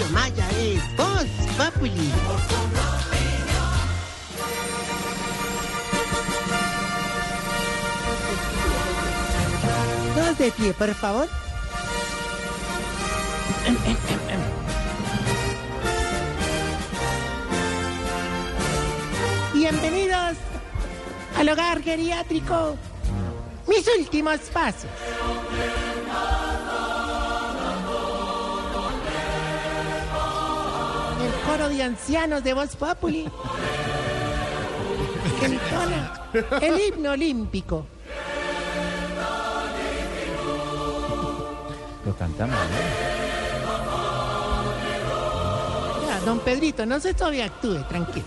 Tarcisio Maya es Voz Populi. Todos de pie, por favor. Bienvenidos al hogar geriátrico. Mis últimos pasos. Coro de ancianos de Voz Populi. que entona el himno olímpico. Lo cantamos, Ya, don Pedrito, no se sobreactúe, tranquilo.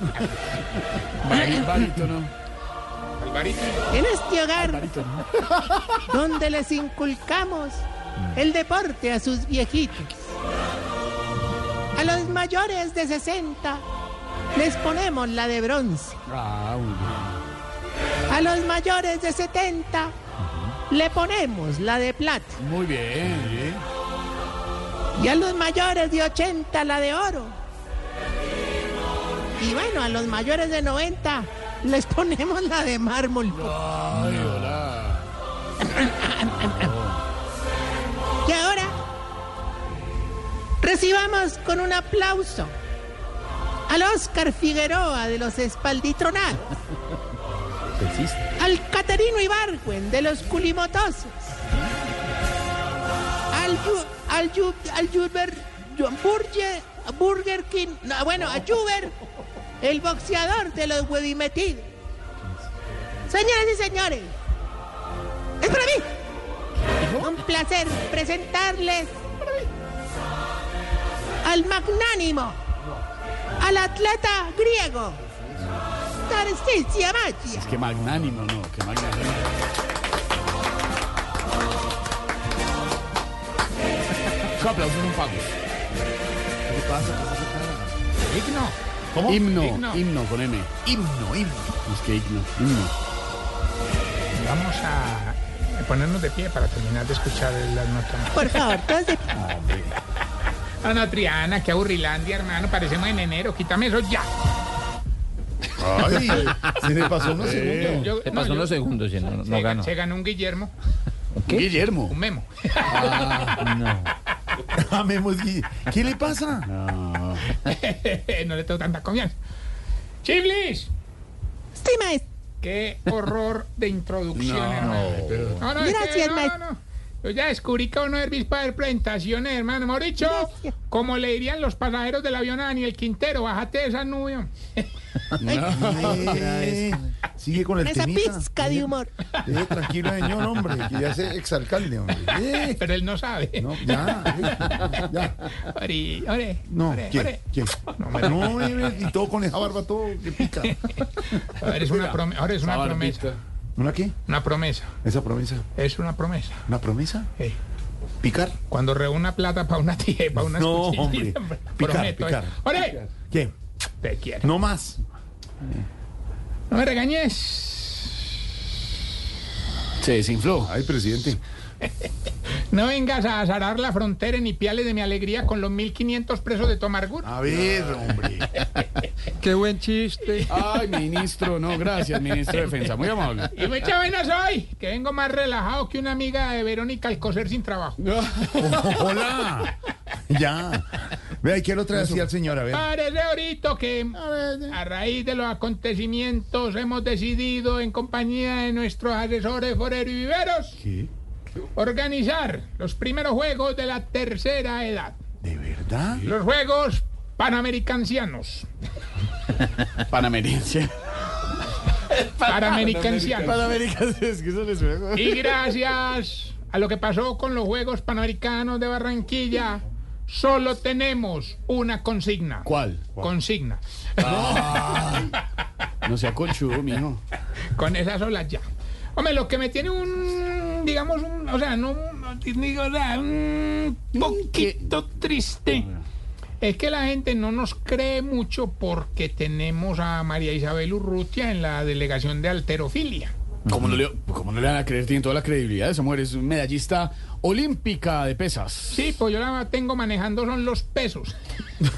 Barítono. En este hogar donde les inculcamos el deporte a sus viejitos. A los mayores de 60 les ponemos la de bronce. Ah, muy bien. A los mayores de 70 le ponemos la de plata. Muy bien. Y a los mayores de 80 la de oro. Y bueno, a los mayores de 90 les ponemos la de mármol. Ay, hola. recibamos con un aplauso al Oscar Figueroa de los espalditronados, al Caterino Ibargüen de los culimotosos, al Yu- al Yu- al Juber Burger, Burger King, no, bueno, a Juber, el boxeador de los huevimetidos. Señoras y señores, es para mí. Un placer presentarles al magnánimo, al atleta griego, Tarcisio Maya. Qué magnánimo, ¿no? Qué magnánimo. Aplausos son pagos. ¿Qué pasa? ¿Qué pasa acá? Himno. ¿Cómo? Himno, Himno. himno con M. Himno, himno. Es que himno, himno. Vamos a ponernos de pie para terminar de escuchar las notas. Por favor, todos de- Ah, no, Triana, qué aburrilandia, hermano. Parecemos en enero. Quítame eso ya. Ay, se le pasó unos segundos. Yo- Se no, pasó yo- unos segundos y no, no se, ganó. se ganó un Guillermo, Guillermo. un memo. Ah, no. Ah, Memo, es que- ¿Qué le pasa? No. no le tengo tanta confianza. Chiblis, Sí, maestro. qué horror de introducción, No, hermano. No, no, es que Gracias, no, maestro. no. Yo ya descubrí que uno es para ver presentaciones, hermano. Gracias. como le dirían los pasajeros del avión a Daniel Quintero, bájate de esa nube. Sigue con el Esa temita. pizca de humor. Eh, tranquilo, señor, hombre, que ya es exalcalde, hombre. Eh, Pero él no sabe. no, ya, eh, ya. Ore, ore, No, ore, ¿quién? ore. ¿Quién? No, me No, eh, y todo con esa barba, todo que pica. Ahora es una, prome- ahora es una Esa promesa. ¿Una qué? Una promesa. ¿Esa promesa? Es una promesa. ¿Una promesa? ¿Picar? Cuando reúna plata para una tía, para unas No, hombre. Picar, prometo. picar. eh. ¡Ore! ¿Qué? Te quiero. No más. No me regañes. Se desinfló. Ay, presidente. No vengas a azarar la frontera ni piales de mi alegría con los 1500 presos de Tomargur. A ver, hombre. Qué buen chiste. Ay, ministro, no, gracias, ministro de Defensa. Muy amable. Y mucha vaina soy, que vengo más relajado que una amiga de Verónica Alcocer sin trabajo. Hola. Ya. Vea, ¿y qué lo trae así al señor? A ver. Parece ahorita que a raíz de los acontecimientos hemos decidido en compañía de nuestros asesores foreros y viveros ¿Qué? organizar los primeros juegos de la tercera edad. ¿De verdad? Los juegos panamericancianos. Panamericana. Panamericancianos. Panamericanos, es que eso les suena. Y gracias a lo que pasó con los Juegos Panamericanos de Barranquilla, solo tenemos una consigna. ¿Cuál? Consigna. No sea conchudo, mijo. Con esas olas ya. Hombre, lo que me tiene un, digamos, un, o sea, no, un- digo, o sea, un poquito triste. Es que la gente no nos cree mucho porque tenemos a María Isabel Urrutia en la delegación de alterofilia. ¿Cómo no, le, ¿Cómo no le van a creer? Tiene toda la credibilidad. Esa mujer es medallista olímpica de pesas. Sí, pues yo la tengo manejando son los pesos.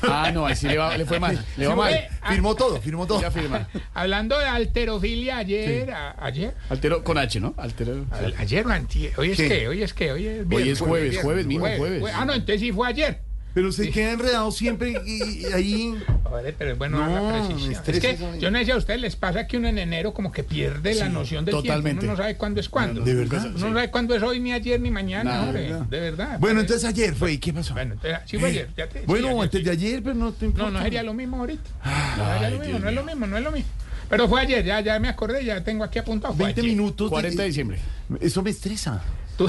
Ah, no, ahí sí le, va- le fue mal. Le va mal. fue- Firmó todo, firmó todo. Ya firma. hablando de alterofilia, ayer, a- ayer, Altero con H, ¿no? Altero. a- ayer hoy es ¿Qué? que, hoy es que, hoy es Hoy es jueves, viernes, jueves, mismo jueves. Ah, no, entonces sí fue ayer. Pero se queda enredado siempre y, y ahí. Joder, pero es bueno No, la precisión. Es que yo no sé si a ustedes les pasa que uno en enero como que pierde la noción del totalmente. tiempo. Uno no sabe cuándo es cuándo. ¿De verdad? Uno no sabe cuándo es hoy, ni ayer, ni mañana, Nada, hombre. ¿verdad? De verdad. Bueno, entonces ayer fue. ¿Y qué pasó? Bueno, entonces, sí fue ayer. ya te- sí, Bueno, ayer, antes sí. de ayer, pero no te No, importa. no sería lo mismo ahorita. No Ay, sería lo mismo, no es lo mismo, no es lo mismo. Pero fue ayer, ya, ya me acordé, ya tengo aquí apuntado. Fue 20 ayer. minutos. 40 de diciembre. Eso me estresa. Tú,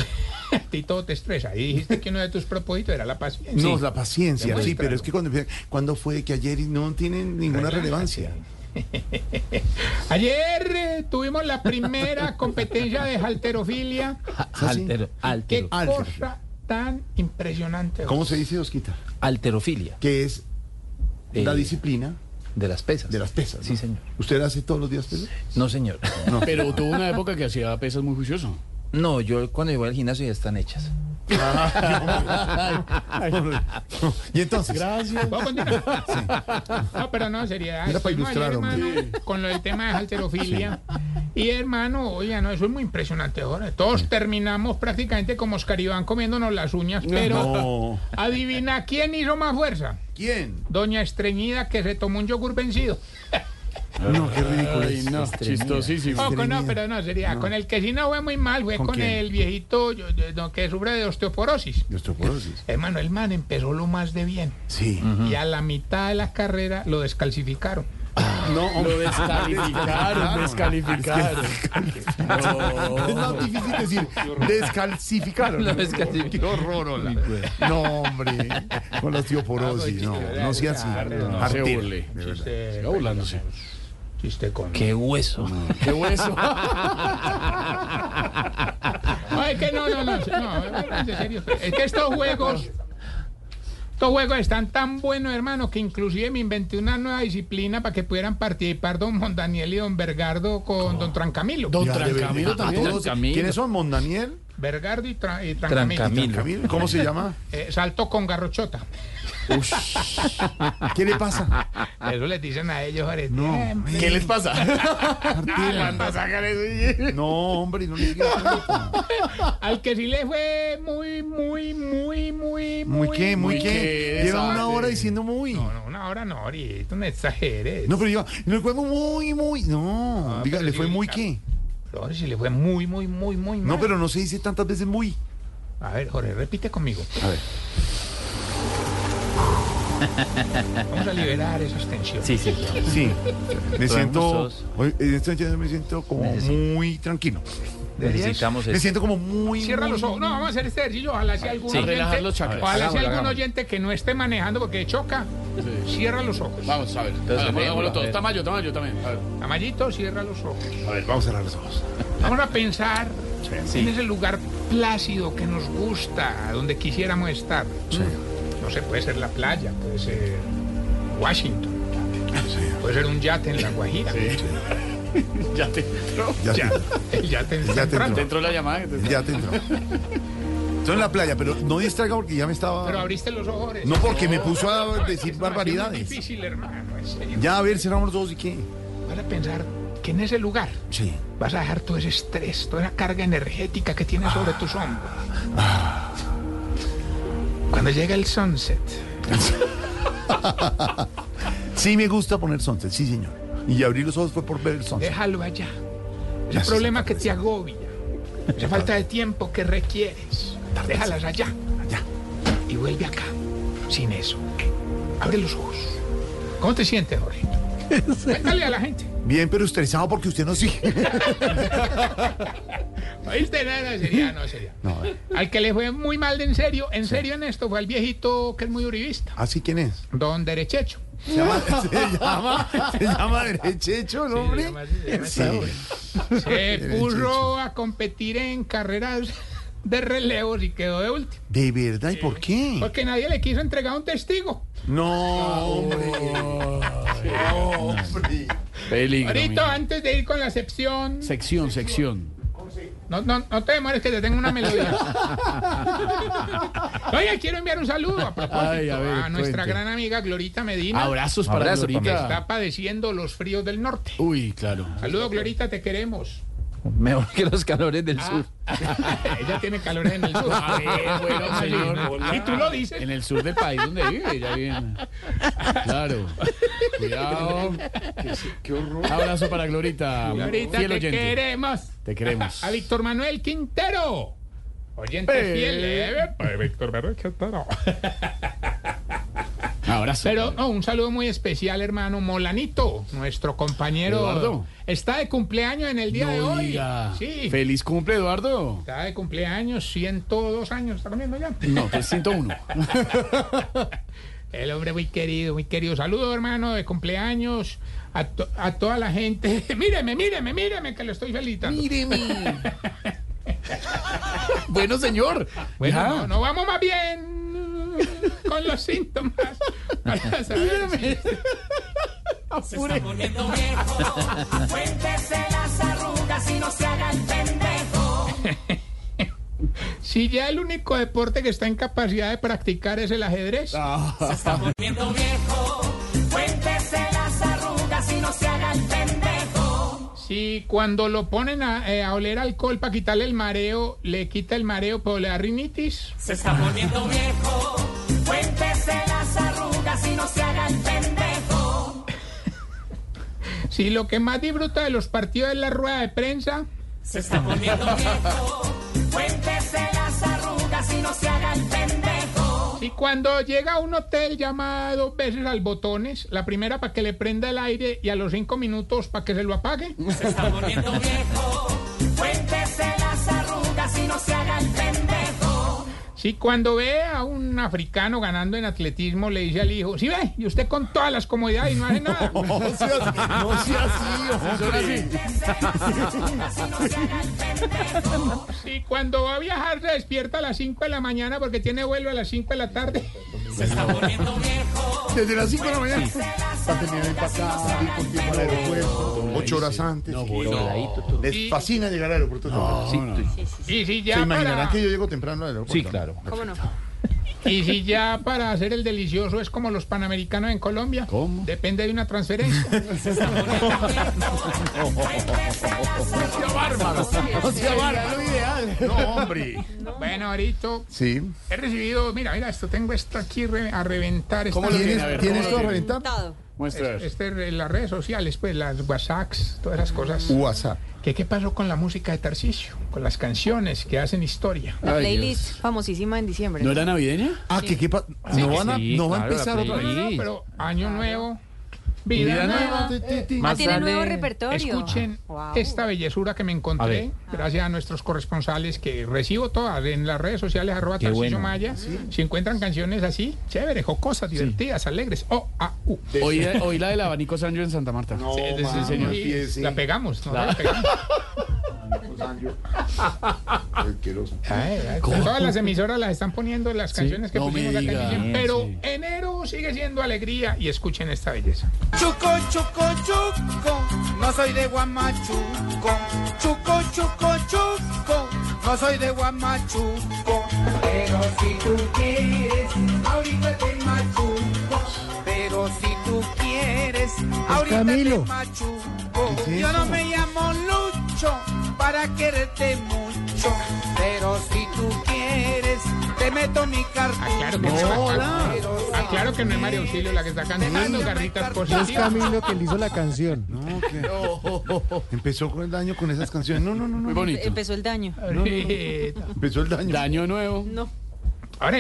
a ti todo te estresa. Y dijiste que uno de tus propósitos era la paciencia. No, la paciencia, sí, pero es que cuando, cuando fue que ayer no tiene ninguna relevancia. Ayer eh, tuvimos la primera competencia de halterofilia. Altero, Qué altero, Altero. cosa tan impresionante. ¿Cómo se dice, Osquita? alterofilia. Que es la Eh, disciplina De las pesas. de las pesas. Sí, ¿no? señor. ¿Usted hace todos los días pesas? No, señor. Pero tuvo una época que hacía pesas muy juicioso. No, yo cuando llego al gimnasio ya están hechas. y entonces, Gracias. ¿Puedo continuar? No, pero no, seriedad. Era para ilustrar, hermano, con lo del tema de halterofilia. Y hermano, oiga, no, eso es muy impresionante ahora. Todos terminamos prácticamente como Oscar Iván comiéndonos las uñas, pero No. adivina quién hizo más fuerza. ¿quién? Doña Estreñida que se tomó un yogur vencido. No, qué ridículo. Ay, no, chistosísimo. Ojo, no, Estreñida. pero no, sería. Con el que sí no fue muy mal fue ¿Con con, el viejito yo- yo- no, que sufre de osteoporosis. De osteoporosis. Hermano, el man empezó lo más de bien. Sí. Y a la mitad de la carrera lo descalcificaron. No, Lo descalificaron, descalificaron. Es más difícil decir descalcificaron. Lo descalcificaron. Qué horror, hola. No, hombre. Con la osteoporosis. No, no sea así. No, no se burle. de verdad. Con. Qué hueso. Qué hueso. Ay, que no, no, no. No, en serio. Es que estos juegos. Estos juegos están tan buenos, hermano, que inclusive me inventé una nueva disciplina para que pudieran participar don Mondaniel y don Bergardo con don Trancamilo. Don Trancamilo también. Trancamilo. ¿Quiénes son? ¿Mondaniel? Bergardo y, Tra-. Camilo. ¿Cómo se llama? Eh, salto con garrochota. ¿Qué le pasa? Eso les dicen a ellos, ahora, No. ¿Qué les pasa? Eso. No, hombre, no le digas. Al que sí le fue muy, muy, muy, muy, ¿Muy qué? ¿Muy muy qué? qué Lleva una hora diciendo muy. No, no, una hora no, ahorita, no exageres. No, pero diga, le fue muy, muy. No, Ah, diga, ¿le fue sí, muy qué? Ahora sí le fue muy, muy, muy, muy mal. No, pero no se dice tantas veces muy. A ver, Jorge, repite conmigo. A ver. Vamos a liberar esas tensiones. Sí, sí. Sí, me siento. hoy, En este momento me siento como Necesito. muy tranquilo. Necesitamos Me eso. siento como muy. Cierra muy- los ojos. No, vamos a hacer este ejercicio. Ojalá sea algún Sí. oyente. Los chakras. Ojalá sea algún oyente que no esté manejando porque choca. Cierra los ojos. Vamos a ver. Entonces, Hagámoslo, todos. ver. Tamayo, Tamayo también. A ver. Amayito, cierra los ojos. A ver, vamos a cerrar los ojos. Vamos a pensar Sí. en ese lugar plácido que nos gusta, donde quisiéramos estar. No sé, puede ser la playa, puede ser Washington, puede ser un yate en la Guajira. Ya te entró. Ya, Ya, te- el yate Ya te central. Te entró la llamada. que te- ya te entró. Estoy en la playa, pero no distraiga porque ya me estaba. Pero abriste los ojos. No, porque me puso a decir Es barbaridades. difícil, hermano, en serio. Ya, a ver, cerramos los ojos y qué. Vas a pensar que en ese lugar Sí. vas a dejar todo ese estrés, toda esa carga energética que tienes sobre tus hombros. Cuando llega el sunset, Sí, me gusta poner sunset, sí, señor. Y abrir los ojos fue por ver el sunset. déjalo allá. Ese se problema que te agobia, esa falta de tiempo que requieres, déjalas allá Ya. y vuelve acá, sin eso. Abre los ojos. ¿Cómo te sientes, Jorge? Cuéntale a la gente. Bien, pero estresado porque usted no sigue. ¿Oíste? No, no, sería, no, sería. No. Al que le fue muy mal de en serio, en serio en esto, fue al viejito que es muy uribista, ¿Así quién es? don Derechecho. Se llama, se llama, se llama Derechecho, ¿no, hombre? se llama así, se llama Sí. Se puso a competir en carreras de relevos y quedó de último. ¿De verdad? ¿Y por qué? Porque nadie le quiso entregar un testigo. No, hombre. No, hombre. Peligro. Ahorita, antes de ir con la sección, Sección, sección. No, no, no te demores que te tengo una melodía. Oye, quiero enviar un saludo a propósito Ay, a ver, a nuestra cuente. gran amiga Glorita Medina. Abrazos para Abrazo, que Glorita. está padeciendo los fríos del norte. Uy, claro. Saludos, Glorita, te queremos. Mejor que los calores del sur. Ella tiene calores en el sur. A ver, bueno, señor. Y tú lo dices. En el sur del país donde vive, ya viene. Claro. Cuidado. Qué horror. Abrazo para Glorita. Glorita, te oyente. queremos. Te queremos. A Víctor Manuel Quintero. Oyente Eh. fiel. eh, Víctor Manuel Quintero. Abrazo. Pero no, un saludo muy especial, hermano Molanito, nuestro compañero. Eduardo. Está de cumpleaños en el día de hoy. diga. Sí. Feliz cumple, Eduardo. Está de cumpleaños, 102 años, ¿está comiendo ya? No, 301. El hombre muy querido, muy querido. Saludo, hermano, de cumpleaños a, to- a toda la gente. míreme, míreme, míreme, que lo estoy felicitando. Míreme. bueno, señor. Bueno, no vamos más bien con los síntomas. Para saber si- Cuéntese las arrugas y no se haga el pendejo. Si ya el único deporte que está en capacidad de practicar es el ajedrez. Se está volviendo viejo. Cuéntese las arrugas y no se haga el pendejo. Si cuando lo ponen a, eh, a oler alcohol para quitarle el mareo, le quita el mareo, pero le da rinitis. Se está volviendo viejo. Y no se haga el pendejo. Si lo que más disfruta de los partidos es la rueda de prensa, Se está volviendo viejo. Cuéntese las arrugas y no se haga el pendejo. si cuando llega a un hotel llama dos veces al botones, la primera para que le prenda el aire y a los cinco minutos para que se lo apague. Se está volviendo viejo. Si cuando ve a un africano ganando en atletismo, le dice al hijo, si ve, y usted con todas las comodidades y no hace nada. No sea así, no sea así. Si cuando va a viajar se despierta a las 5 de la mañana porque tiene vuelo a las 5 de la tarde. Se está volviendo viejo. Desde las 5 de la mañana. Para terminar empacado, ir con tiempo al aeropuerto. Ocho horas antes. Todo. Les fascina llegar al aeropuerto. Y si ¿Se ya imaginarán para, que yo llego temprano al aeropuerto? Sí, claro. Y si ya para hacer el delicioso es como los panamericanos en Colombia. ¿Cómo? Depende de una transferencia. No sea bárbaro. ideal. No, hombre. bueno, ahorita Sí. he recibido, mira, mira, esto tengo esto aquí a reventar. ¿Cómo lo ¿Tienes, ¿tienes ¿cómo todo lo a reventar? Muestra. Este, en las redes sociales, pues las WhatsApps, todas esas cosas. WhatsApp. ¿Qué, ¿Qué pasó con la música de Tarcisio? Con las canciones que hacen historia. La Ay, playlist Dios. famosísima en diciembre. ¿No era navideña? Ah, ¿qué, qué pa- ¿No, van a, sí, ¿No va a claro, empezar otra playlist. vez? No, Sí. pero año nuevo, vida, Vida nueva. nueva. Ah, Más tiene nuevo repertorio. Escuchen Wow. esta bellezura que me A encontré, ver. gracias a nuestros corresponsales que recibo todas en las redes sociales, arroba bueno. Maya. Si encuentran canciones así, chévere, jocosas, divertidas, alegres. O, A, U. Hoy, hoy la del abanico Sancho en Santa Marta. No, Sí, sí, mano, señor. La pegamos, ¿no? La- La pegamos. Todas las emisoras las están poniendo las canciones que no pusimos acá en diciembre, Pero Sí. enero sigue siendo alegría y escuchen esta belleza. Chuco, chuco, chuco, no soy de Guamachuco. Chuco, chuco, chuco, no soy de Guamachuco. Pero si tú quieres, ahorita te machuco. Pero si tú quieres, ahorita Camilo. te machuco. ¿Qué es Yo no me llamo Lucho para quererte mucho. Pero si tú quieres, te meto mi cartucho. Aclaro que, no, hola. Pero si aclaro que no es María Auxilio la que está cantando, garritas positivas. Camilo que le hizo la canción. No, que empezó con el daño con esas canciones. No, no, no, Muy no. bonito. Empezó el daño. Ahorita. Empezó el daño. Daño nuevo. No. Ahora,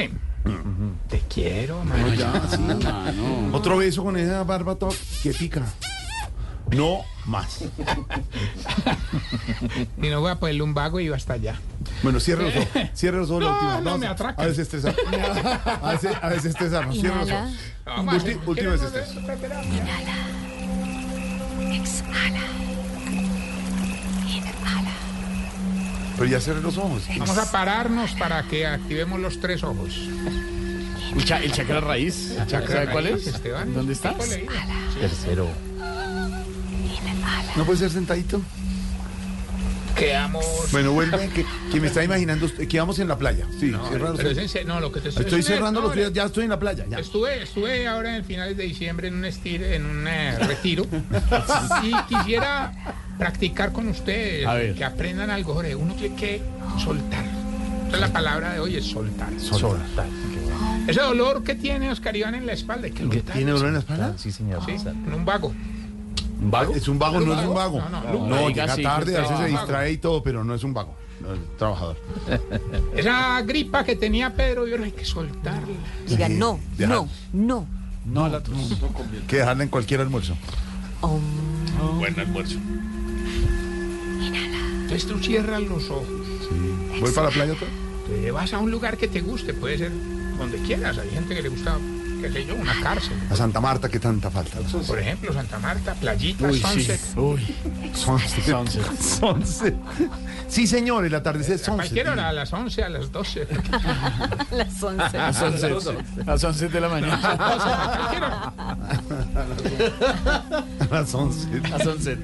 te quiero, mano. Ya, sí. Mano. Otro beso con esa barba toda que pica. No más. Y no voy a ponerle un vago y va hasta allá. Bueno, cierre los ojos. Cierre los ojos la No, última. no Vamos me a- atracan. A desestresar. A veces, a veces estresarnos. Cierre los Inhala. ojos. Ulti- ¿quieren última hacer desestrés. esta terapia? Pero ya cierre los ojos. Vamos a pararnos para que activemos los tres ojos. El, cha- el chakra raíz. ¿Sabe cuál raíz, es? Esteban. ¿Dónde está? Tipo leído. Tercero. ¿No puede ser sentadito? quedamos... Bueno, vuelve, que, que me está imaginando usted, que vamos en la playa. Sí, No, cerrando- pero es en serio, no, lo que te Estoy es en- cerrando no, los días, ya estoy en la playa. Ya. Estuve, estuve ahora en finales de diciembre en un estire, en un eh, retiro y quisiera practicar con ustedes que aprendan algo, Jorge. Uno tiene que soltar. La palabra de hoy, es soltar. Soltar. Ese dolor que tiene Oscar Iván en la espalda, que soltar. ¿Tiene dolor en la espalda? Sí, señor. Sí, en un vago. ¿Un vago? Es un vago, no es un vago. No, no, No, no, llega tarde, a veces se distrae y todo, pero no es un vago. No, trabajador. Esa gripa que tenía Pedro, yo hay que soltarla. Diga, no, no, no. No a la. Que dejarla en cualquier almuerzo. Oh, Buen almuerzo. Entonces tú cierras los ojos. ¿Voy para la playa otra? Te vas a un lugar que te guste, puede ser donde quieras. Hay gente que le gusta, qué sé yo, una cárcel. A Santa Marta, que tanta falta. Por ejemplo, Santa Marta, Playita, Uy, sí. Sunset. Uy, Sunset. Sunset. Sunset. Sí, señor, el atardecer A Sunset. cualquier hora, a las 11, a las 12. las once. A Sunset. A las 11 de la mañana. A cualquier hora. A las 11.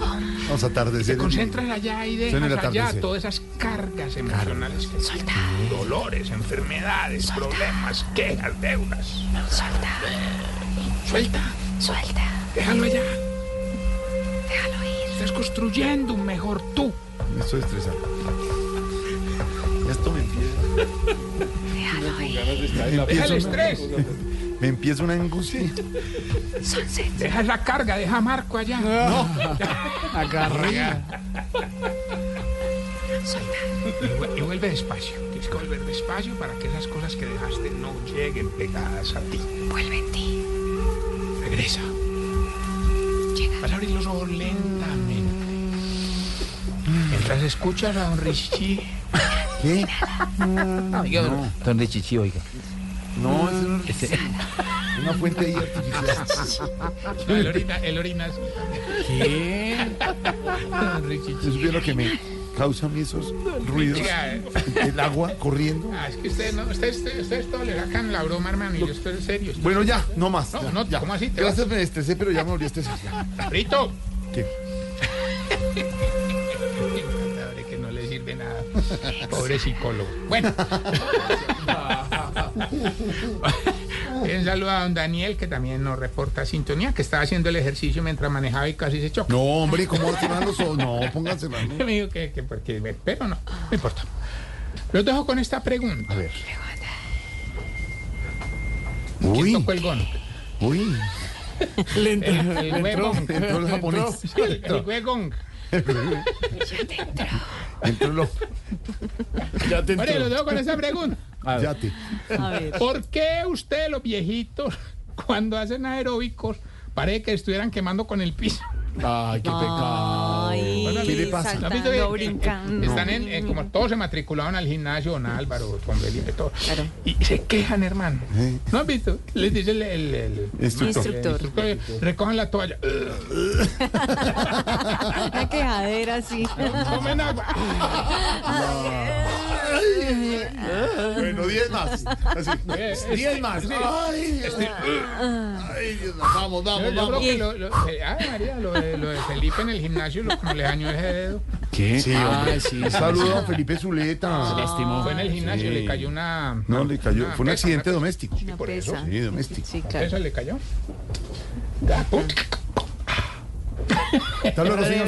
Vamos a atardecer. Te concentras allá y dejas allá todas esas cargas emocionales que. Dolores, enfermedades, problemas, quejas, deudas. Suelta, Suelta, suelta. déjalo allá. Déjalo ir. Estás construyendo un mejor tú. Me estoy estresado. Esto me empieza. Déjalo ir. Deja el estrés. Me empieza una angustia. Deja esa carga, deja a Marco allá. Agarra. Y vu- Y vuelve despacio. Tienes que volver despacio para que esas cosas que dejaste no lleguen pegadas a ti. Vuelve en ti. Regresa. Llega. Vas a abrir los ojos lentamente. Mientras escuchas a don Richie. ¿Qué? Don Richichi, oiga. No, es una, Ese- una fuente ahí artificial. No, él orina, él orina así. ¿Qué? ¿Eso es lo que me causa a mí esos ruidos? Eh, El agua corriendo. ah, es que ustedes no, ustedes, ustedes, ustedes todo le sacan la broma, hermano, y yo estoy en serio. Bueno, ya, no más. No, ya, no, ya. ¿cómo así? Te Gracias, me estresé, pero ya me volví a estresar. Rito. ¿Qué? Que no le sirve nada. Pobre psicólogo. Bueno. Un saludo a don Daniel, que también nos reporta sintonía, que estaba haciendo el ejercicio mientras manejaba y casi se chocó. No, hombre, ¿cómo cerrar los ojos? No, pónganse la Me dijo que, que porque, pero no, no importa. Los dejo con esta pregunta. A ver. ¿Quién Uy, tocó el gong? uy. El, el huevón. Entró el japonés. Sí, el, el huevón. Entró lo. Ya te Oye, los entró. dejo con esa pregunta. A ver. ¿Por qué ustedes los viejitos, cuando hacen aeróbicos, parece que estuvieran quemando con el piso? Ay, qué pecado. Ay, ¿Qué le pasa? ¿No saltando, eh, eh, brincando. Están en, en- como todos se matriculaban al gimnasio, don Álvaro, don Felipe, todo. Claro. Y se quejan, hermano. ¿No han visto? Les dice el, el- el- Instructor. Instructor. recojan la toalla. Una quejadera así. Tomen agua. Bueno, 10 más. Así. Eh, 10 más. sí. Ay, ay, Dios, vamos, Yo, vamos, yo creo vamos. que lo, lo- eh, ay, María, lo de, lo de Felipe en el gimnasio, lo, como le dañó ese dedo. ¿Qué? Sí, Ah, hombre. sí. Un saludo a Felipe Zuleta. lastimó. Fue en el gimnasio, Sí. le cayó una. No, le cayó. una Fue un pesa, accidente doméstico. Una por eso. Sí, doméstico. Sí, claro. Eso le cayó. Hasta luego, señor.